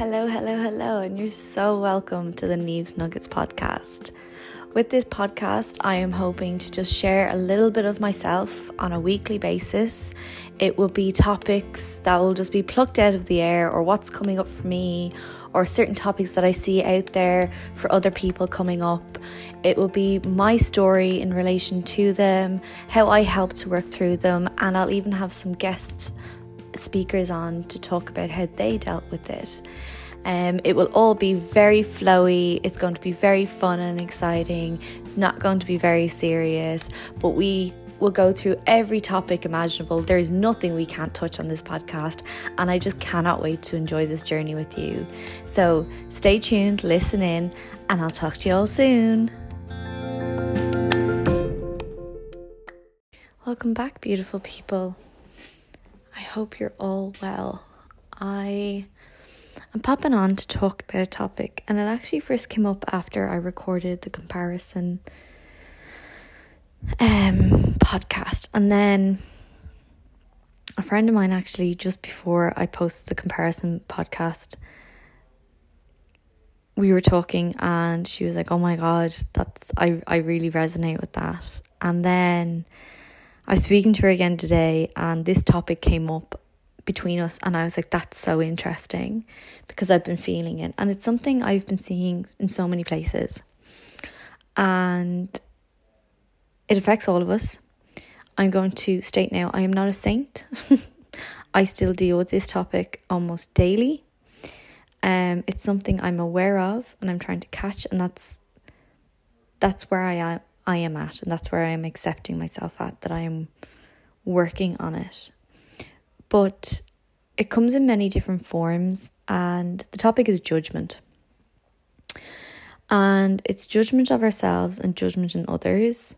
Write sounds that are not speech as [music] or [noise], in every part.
Hello, hello, hello, and you're so welcome to the Neve's Nuggets podcast. With this podcast, I am hoping to just share a little bit of myself on a weekly basis. It will be topics that will just be plucked out of the air, or what's coming up for me, or certain topics that I see out there for other people coming up. It will be my story in relation to them, how I help to work through them, and I'll even have some guests speakers on to talk about how they dealt with it. Um, it will all be very flowy. It's going to be very fun and exciting. It's not going to be very serious, but we will go through every topic imaginable. There is nothing we can't touch on this podcast, and I just cannot wait to enjoy this journey with you. So stay tuned, listen in, and I'll talk to you all soon. Welcome back, beautiful people. I hope you're all well. I am popping on to talk about a topic, and it actually first came up after I recorded the comparison um podcast, and then a friend of mine actually just before I posted the comparison podcast we were talking and she was like, "Oh my god, that's I I really resonate with that." And then I was speaking to her again today, and this topic came up between us, and I was like, that's so interesting because I've been feeling it, and it's something I've been seeing in so many places, and it affects all of us. I'm going to state now I am not a saint. [laughs] I still deal with this topic almost daily. Um, it's something I'm aware of and I'm trying to catch, and that's that's where I am I am at, and that's where I am accepting myself at, that I am working on it. But it comes in many different forms, and the topic is judgment. And it's judgment of ourselves and judgment in others.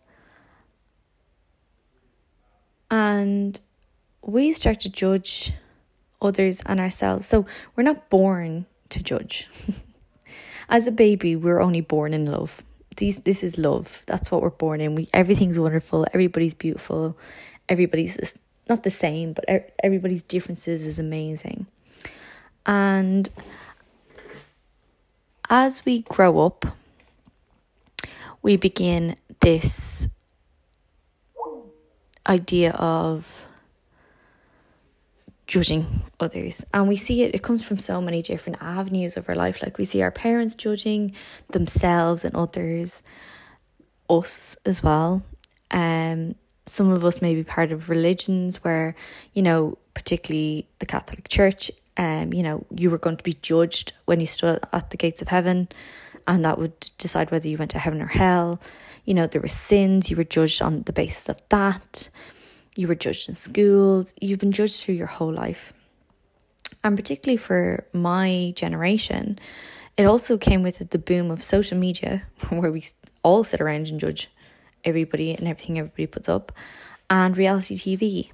And we start to judge others and ourselves. So we're not born to judge. [laughs] As a baby, we're only born in love these this is love. That's what we're born in. We everything's wonderful. Everybody's beautiful. Everybody's not the same, but everybody's differences is amazing. And as we grow up, we begin this idea of judging others. And we see it, it comes from so many different avenues of our life. Like we see our parents judging themselves and others, us as well. Um, some of us may be part of religions where, you know, particularly the Catholic Church, um, you know, you were going to be judged when you stood at the gates of heaven, and that would decide whether you went to heaven or hell. You know, there were sins, you were judged on the basis of that you were judged in schools, you've been judged through your whole life. And particularly for my generation, it also came with the boom of social media, [laughs] where we all sit around and judge everybody and everything everybody puts up, and reality TV,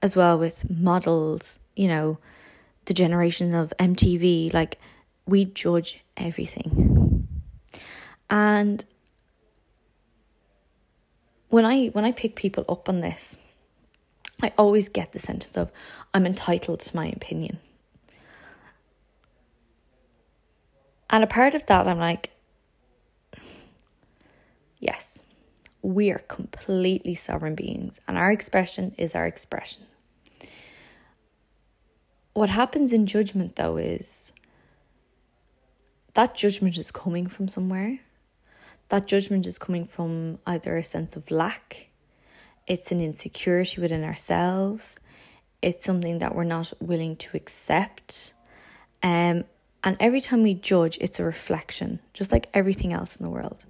as well with models, you know, the generation of MTV, like we judge everything. And when I when I pick people up on this, I always get the sentence of I'm entitled to my opinion. And a part of that I'm like yes, we are completely sovereign beings and our expression is our expression. What happens in judgment though is that judgment is coming from somewhere that judgment is coming from either a sense of lack, it's an insecurity within ourselves, it's something that we're not willing to accept. Um, and every time we judge, it's a reflection, just like everything else in the world.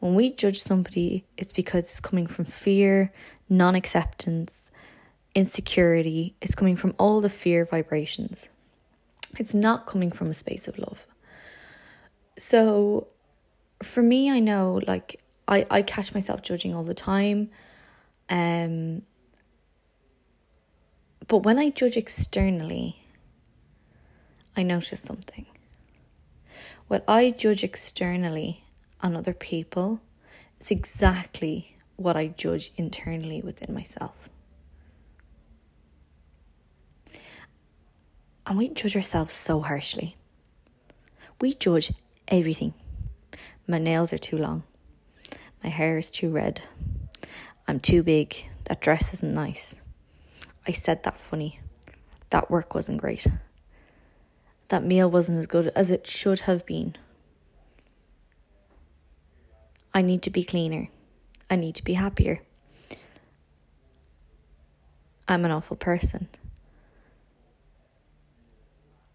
When we judge somebody, it's because it's coming from fear, non acceptance, insecurity. It's coming from all the fear vibrations. It's not coming from a space of love. So for me, I know like I, I catch myself judging all the time. Um, but when I judge externally, I notice something. What I judge externally on other people is exactly what I judge internally within myself. And we judge ourselves so harshly. We judge everything. My nails are too long. My hair is too red. I'm too big. That dress isn't nice. I said that funny. That work wasn't great. That meal wasn't as good as it should have been. I need to be cleaner. I need to be happier. I'm an awful person.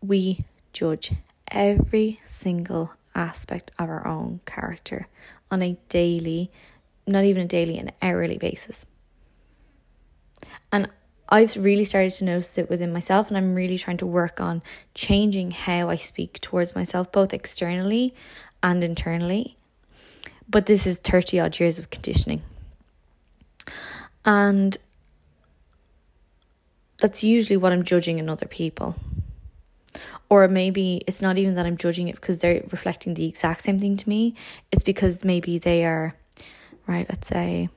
We judge every single aspect of our own character on a daily, not even a daily, an hourly basis. And I've really started to notice it within myself, and I'm really trying to work on changing how I speak towards myself, both externally and internally. But this is 30 odd years of conditioning. And that's usually what I'm judging in other people. Or maybe it's not even that I'm judging it because they're reflecting the exact same thing to me. It's because maybe they are, right, let's say,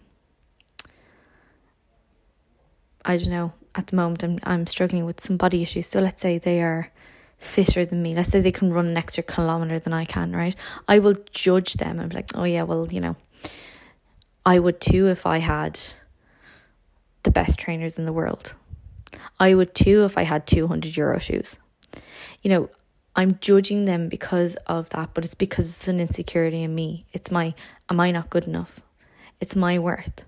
I don't know, at the moment I'm I'm struggling with some body issues. So let's say they are fitter than me. Let's say they can run an extra kilometer than I can, right? I will judge them and be like, oh yeah, well, you know, I would too if I had the best trainers in the world. I would too if I had 200 euro shoes. You know, I'm judging them because of that, but it's because it's an insecurity in me. It's my, am I not good enough? It's my worth.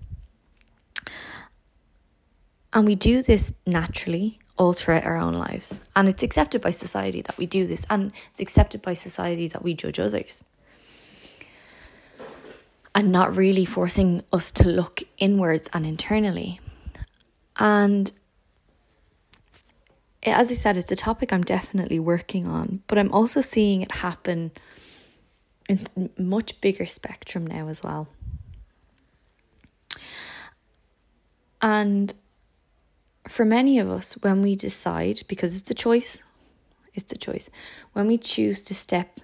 And we do this naturally all throughout our own lives. And it's accepted by society that we do this, and it's accepted by society that we judge others. And not really forcing us to look inwards and internally. And as I said, it's a topic I'm definitely working on, but I'm also seeing it happen in much bigger spectrum now as well. And for many of us, when we decide, because it's a choice, it's a choice, when we choose to step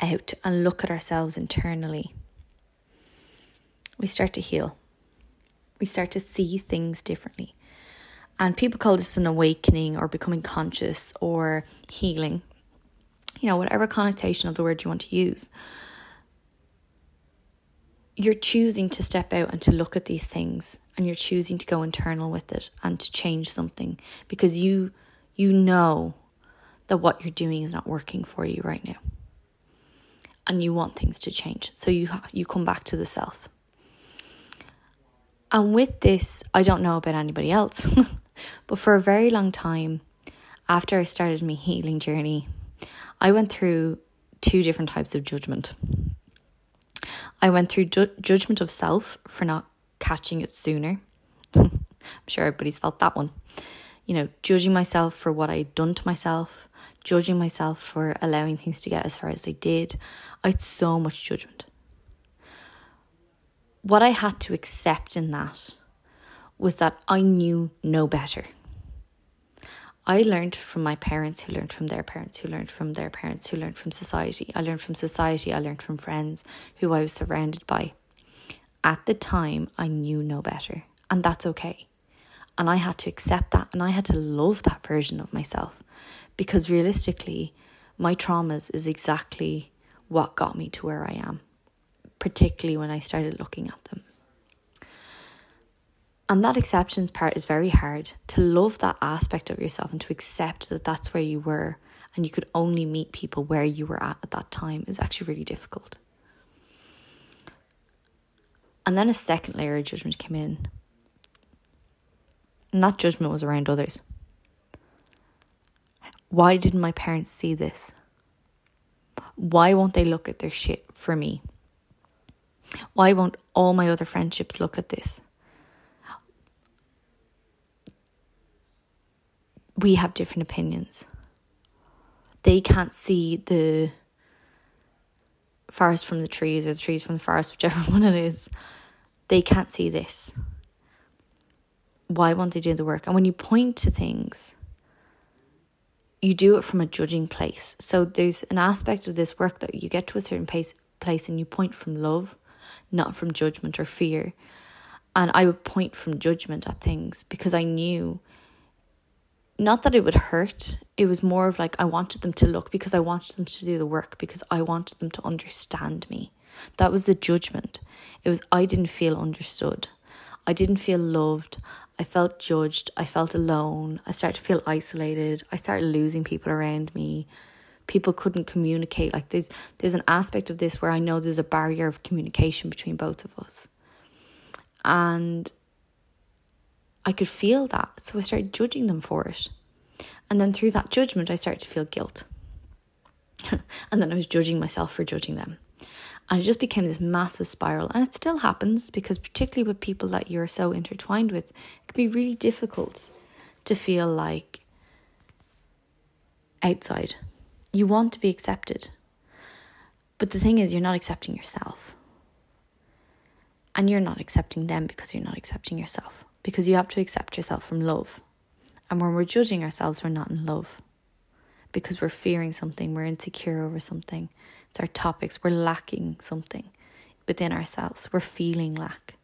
out and look at ourselves internally, we start to heal. We start to see things differently. And people call this an awakening or becoming conscious or healing. You know, whatever connotation of the word you want to use. You're choosing to step out and to look at these things and you're choosing to go internal with it and to change something because you you know that what you're doing is not working for you right now. And you want things to change. So you you come back to the self. And with this, I don't know about anybody else. [laughs] But for a very long time, after I started my healing journey, I went through two different types of judgment. I went through ju- judgment of self for not catching it sooner. [laughs] I'm sure everybody's felt that one. You know, judging myself for what I'd done to myself, judging myself for allowing things to get as far as they did. I had so much judgment. What I had to accept in that was that I knew no better. I learned from my parents, who learned from their parents, who learned from their parents, who learned from society. I learned from society, I learned from friends who I was surrounded by. At the time, I knew no better, and that's okay. And I had to accept that, and I had to love that version of myself because realistically, my traumas is exactly what got me to where I am, particularly when I started looking at them. And that acceptance part is very hard to love that aspect of yourself and to accept that that's where you were and you could only meet people where you were at at that time is actually really difficult. And then a second layer of judgment came in. And that judgment was around others. Why didn't my parents see this? Why won't they look at their shit for me? Why won't all my other friendships look at this? We have different opinions. They can't see the forest from the trees or the trees from the forest, whichever [laughs] one it is. They can't see this. Why won't they do the work? And when you point to things, you do it from a judging place. So there's an aspect of this work that you get to a certain place, place and you point from love, not from judgment or fear. And I would point from judgment at things because I knew not that it would hurt, it was more of like I wanted them to look because I wanted them to do the work because I wanted them to understand me. That was the judgment. It was I didn't feel understood. I didn't feel loved. I felt judged. I felt alone. I started to feel isolated. I started losing people around me. People couldn't communicate. Like there's there's an aspect of this where I know there's a barrier of communication between both of us. And I could feel that. So I started judging them for it. And then through that judgment, I started to feel guilt. [laughs] and then I was judging myself for judging them. And it just became this massive spiral. And it still happens because, particularly with people that you're so intertwined with, it can be really difficult to feel like outside. You want to be accepted. But the thing is, you're not accepting yourself. And you're not accepting them because you're not accepting yourself because you have to accept yourself from love. And when we're judging ourselves, we're not in love because we're fearing something, we're insecure over something. It's our topics, we're lacking something within ourselves, we're feeling lack.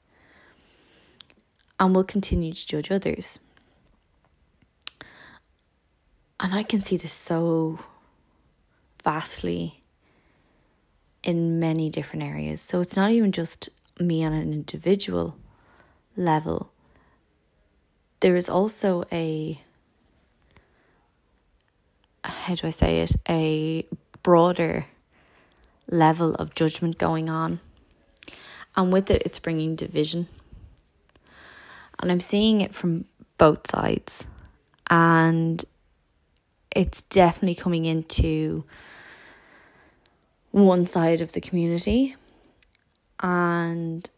And we'll continue to judge others. And I can see this so vastly in many different areas. So it's not even just me on an individual level, there is also a how do I say it? A broader level of judgment going on. And with it it's bringing division. And I'm seeing it from both sides. And it's definitely coming into one side of the community. And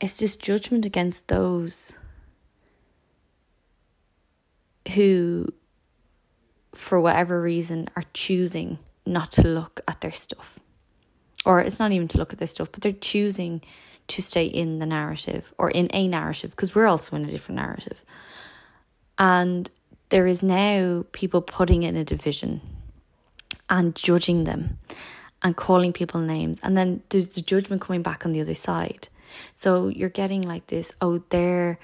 it's just judgment against those who, for whatever reason, are choosing not to look at their stuff. Or it's not even to look at their stuff, but they're choosing to stay in the narrative or in a narrative because we're also in a different narrative. And there is now people putting in a division and judging them and calling people names. And then there's the judgment coming back on the other side. So you're getting like this, oh, they're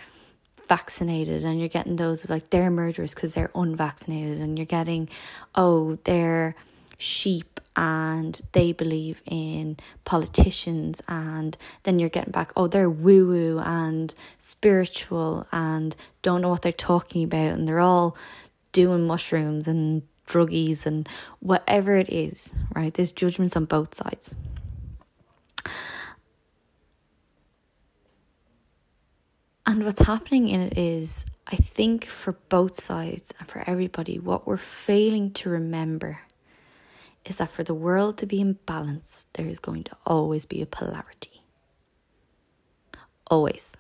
vaccinated, and you're getting those like they're murderers because they're unvaccinated, and you're getting, oh, they're sheep and they believe in politicians and then you're getting back oh they're woo woo and spiritual and don't know what they're talking about and they're all doing mushrooms and druggies and whatever it is right? There's judgments on both sides And what's happening in it is, I think, for both sides and for everybody, what we're failing to remember is that for the world to be in balance, there is going to always be a polarity. Always.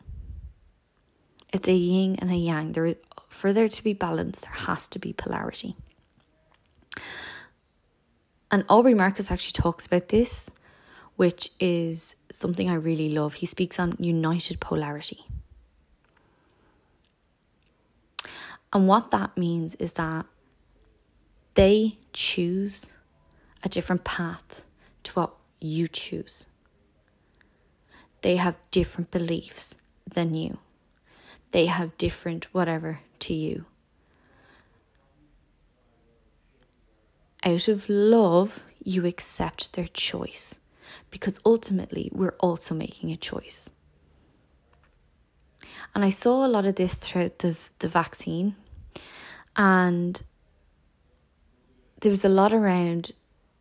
It's a yin and a yang. There, for there to be balance, there has to be polarity. And Aubrey Marcus actually talks about this, which is something I really love. He speaks on united polarity. And what that means is that they choose a different path to what you choose. They have different beliefs than you. They have different whatever to you. Out of love, you accept their choice because ultimately we're also making a choice. And I saw a lot of this throughout the, the vaccine and there was a lot around,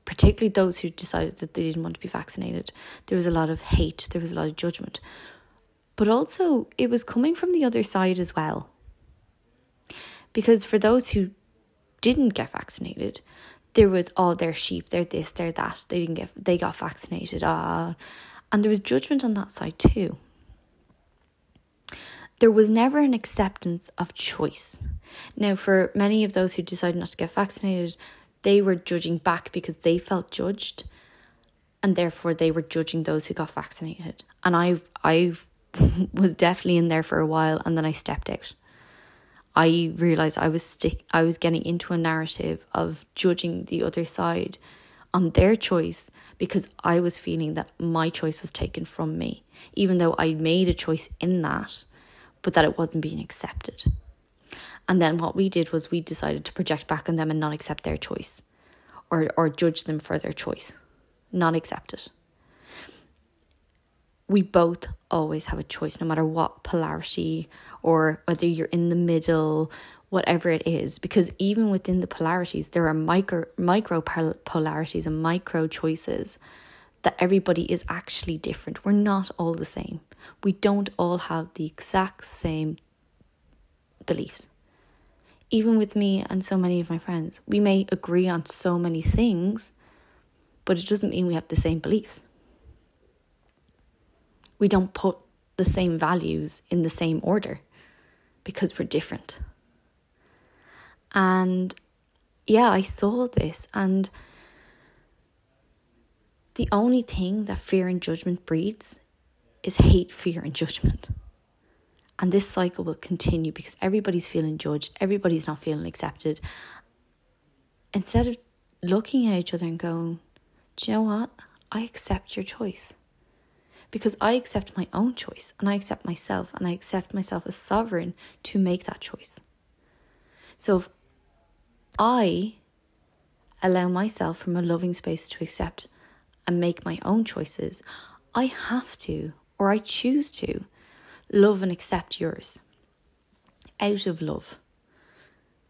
particularly those who decided that they didn't want to be vaccinated. There was a lot of hate, there was a lot of judgment. But also, it was coming from the other side as well. Because for those who didn't get vaccinated, there was, oh, they're sheep, they're this, they're that, they didn't get, they got vaccinated, ah. And there was judgment on that side too. There was never an acceptance of choice. Now, for many of those who decided not to get vaccinated, they were judging back because they felt judged, and therefore they were judging those who got vaccinated. And I, I [laughs] was definitely in there for a while, and then I stepped out. I realized I was stick, I was getting into a narrative of judging the other side on their choice because I was feeling that my choice was taken from me, even though I made a choice in that, but that it wasn't being accepted. And then what we did was we decided to project back on them and not accept their choice or, or judge them for their choice, not accept it. We both always have a choice, no matter what polarity or whether you're in the middle, whatever it is. Because even within the polarities, there are micro, micro polarities and micro choices that everybody is actually different. We're not all the same. We don't all have the exact same beliefs even with me and so many of my friends, we may agree on so many things, but it doesn't mean we have the same beliefs. We don't put the same values in the same order because we're different. And yeah, I saw this, and the only thing that fear and judgment breeds is hate, fear, and judgment. And this cycle will continue because everybody's feeling judged, everybody's not feeling accepted. Instead of looking at each other and going, Do you know what? I accept your choice. Because I accept my own choice and I accept myself and I accept myself as sovereign to make that choice. So if I allow myself from a loving space to accept and make my own choices, I have to, or I choose to, love and accept yours out of love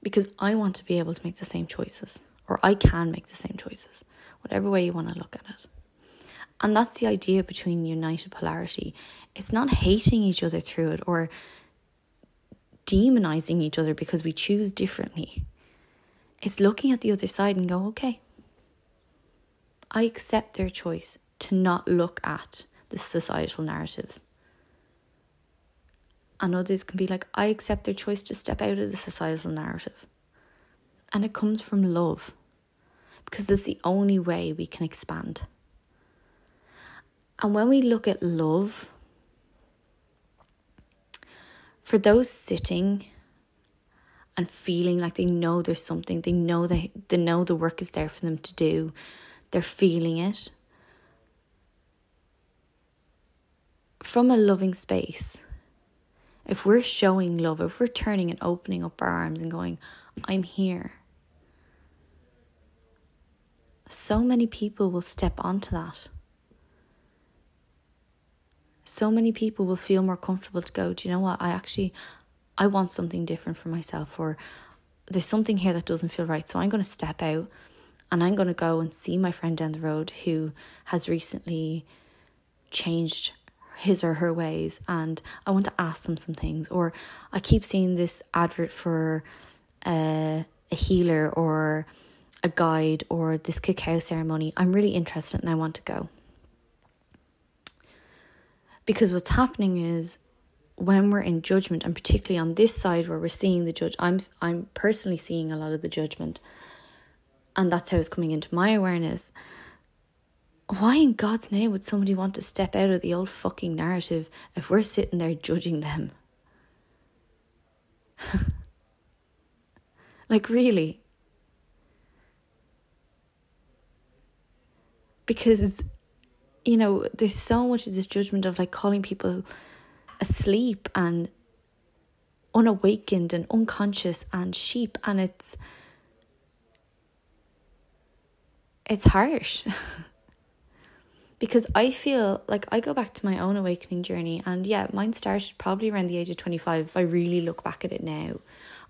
because I want to be able to make the same choices or I can make the same choices, whatever way you want to look at it. And that's the idea between united polarity. It's not hating each other through it or demonizing each other because we choose differently. It's looking at the other side and go, okay, I accept their choice to not look at the societal narratives and others can be like, I accept their choice to step out of the societal narrative. And it comes from love because it's the only way we can expand. And when we look at love, for those sitting and feeling like they know there's something, they know they, they know the work is there for them to do, they're feeling it. From a loving space, if we're showing love, if we're turning and opening up our arms and going, I'm here, so many people will step onto that. So many people will feel more comfortable to go, do you know what? I actually, I want something different for myself, or there's something here that doesn't feel right. So I'm going to step out and I'm going to go and see my friend down the road who has recently changed his or her ways and I want to ask them some things. Or I keep seeing this advert for a, a healer or a guide or this cacao ceremony. I'm really interested and I want to go. Because what's happening is when we're in judgment and particularly on this side where we're seeing the judge I'm I'm personally seeing a lot of the judgment and that's how it's coming into my awareness why in God's name would somebody want to step out of the old fucking narrative if we're sitting there judging them? [laughs] like, really? Because, you know, there's so much of this judgment of like calling people asleep and unawakened and unconscious and sheep, and it's. It's harsh. [laughs] because I feel like I go back to my own awakening journey, and yeah, mine started probably around the age of 25. If I really look back at it now,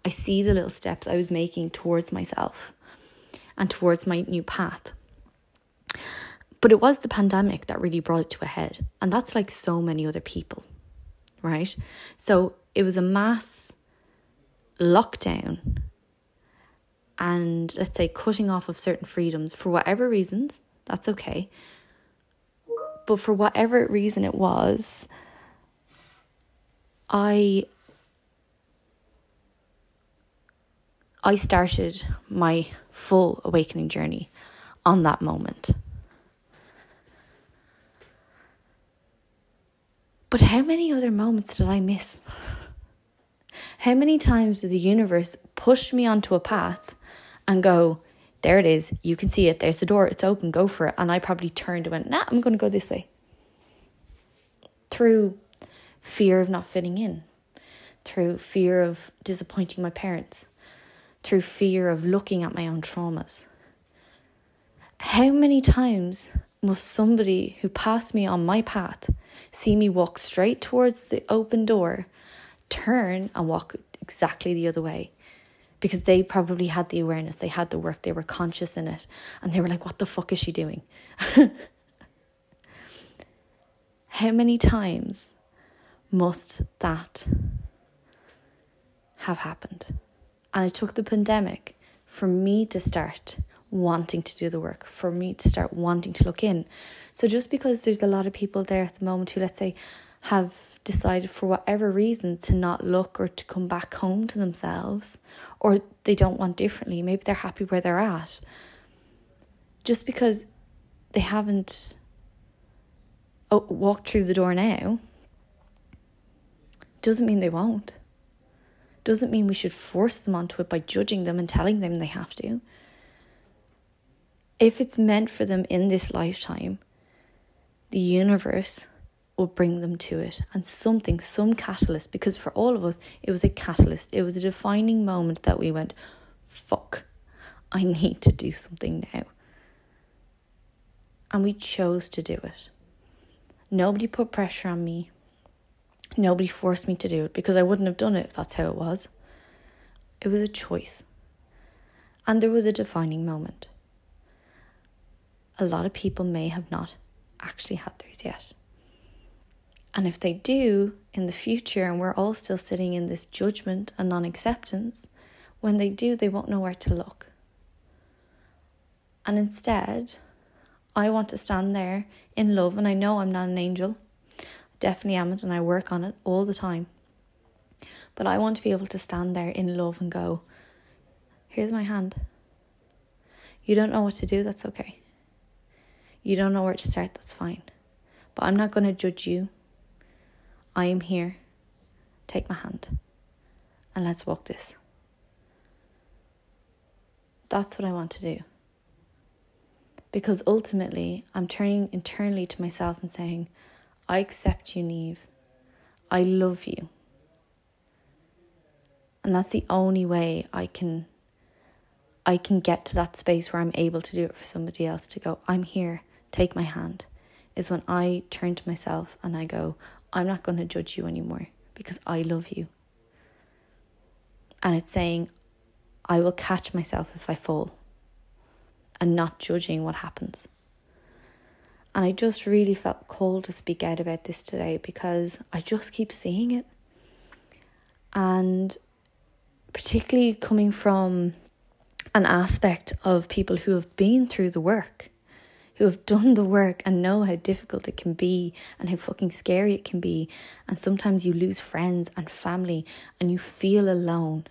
I see the little steps I was making towards myself and towards my new path. But it was the pandemic that really brought it to a head, and that's like so many other people, right? So it was a mass lockdown and let's say cutting off of certain freedoms for whatever reasons, that's okay but for whatever reason it was, I I started my full awakening journey on that moment. But how many other moments did I miss? How many times did the universe push me onto a path and go, there it is. You can see it. There's the door. It's open. Go for it. And I probably turned and went, nah, I'm going to go this way. Through fear of not fitting in, through fear of disappointing my parents, through fear of looking at my own traumas. How many times must somebody who passed me on my path see me walk straight towards the open door, turn and walk exactly the other way? Because they probably had the awareness, they had the work, they were conscious in it, and they were like, What the fuck is she doing? [laughs] How many times must that have happened? And it took the pandemic for me to start wanting to do the work, for me to start wanting to look in. So just because there's a lot of people there at the moment who, let's say, have decided for whatever reason to not look or to come back home to themselves, or they don't want differently, maybe they're happy where they're at. Just because they haven't oh, walked through the door now doesn't mean they won't. Doesn't mean we should force them onto it by judging them and telling them they have to. If it's meant for them in this lifetime, the universe will bring them to it and something, some catalyst, because for all of us, it was a catalyst. It was a defining moment that we went, fuck, I need to do something now. And we chose to do it. Nobody put pressure on me. Nobody forced me to do it because I wouldn't have done it if that's how it was. It was a choice. And there was a defining moment. A lot of people may have not actually had theirs yet. And if they do in the future, and we're all still sitting in this judgment and non acceptance, when they do, they won't know where to look. And instead, I want to stand there in love, and I know I'm not an angel. Definitely am it, and I work on it all the time. But I want to be able to stand there in love and go, Here's my hand. You don't know what to do, that's okay. You don't know where to start, that's fine. But I'm not going to judge you. I am here. Take my hand and let's walk this. That's what I want to do because ultimately I'm turning internally to myself and saying, I accept you, Neve. I love you. And that's the only way I can I can get to that space where I'm able to do it for somebody else to go, I'm here, take my hand. Is when I turn to myself and I go, I'm not going to judge you anymore because I love you. And it's saying, I will catch myself if I fall and not judging what happens. And I just really felt called to speak out about this today because I just keep seeing it. And particularly coming from an aspect of people who have been through the work, who have done the work and know how difficult it can be and how fucking scary it can be. And sometimes you lose friends and family and you feel alone.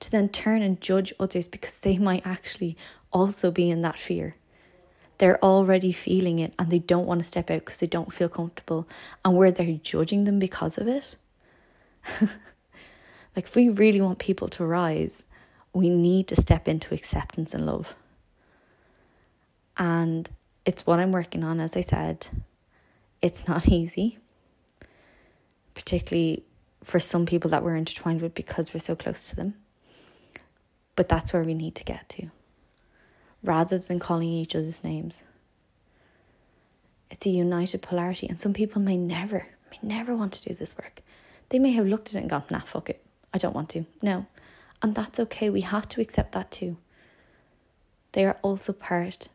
To then turn and judge others because they might actually also be in that fear. They're already feeling it and they don't want to step out because they don't feel comfortable, and we're there judging them because of it. [laughs] like, if we really want people to rise, we need to step into acceptance and love. And it's what I'm working on, as I said. It's not [laughs] easy, particularly for some people that we're intertwined with because we're so close to them. But that's where we need to get to rather than calling each other's names. It's a united polarity, and some people may never, may never want to do this work. They may have looked at it and gone, nah, fuck it, I don't want to. No. And that's okay, we have to accept that too. They are also part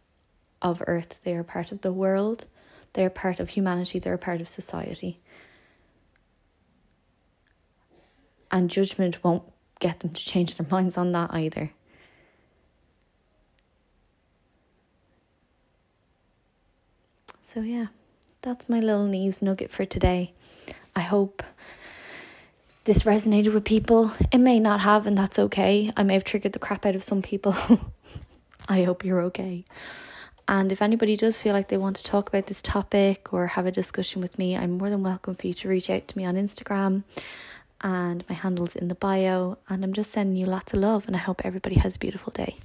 of Earth, they are part of the world, they are part of humanity, they're part of society. And judgment won't get them to change their minds on that either. So, yeah, that's my little news nugget for today. I hope this resonated with people. It may not have, and that's okay. I may have triggered the crap out of some people. [laughs] I hope you're okay. And if anybody does feel like they want to talk about this topic or have a discussion with me, I'm more than welcome for you to reach out to me on Instagram. And my handle's in the bio. And I'm just sending you lots of love, and I hope everybody has a beautiful day.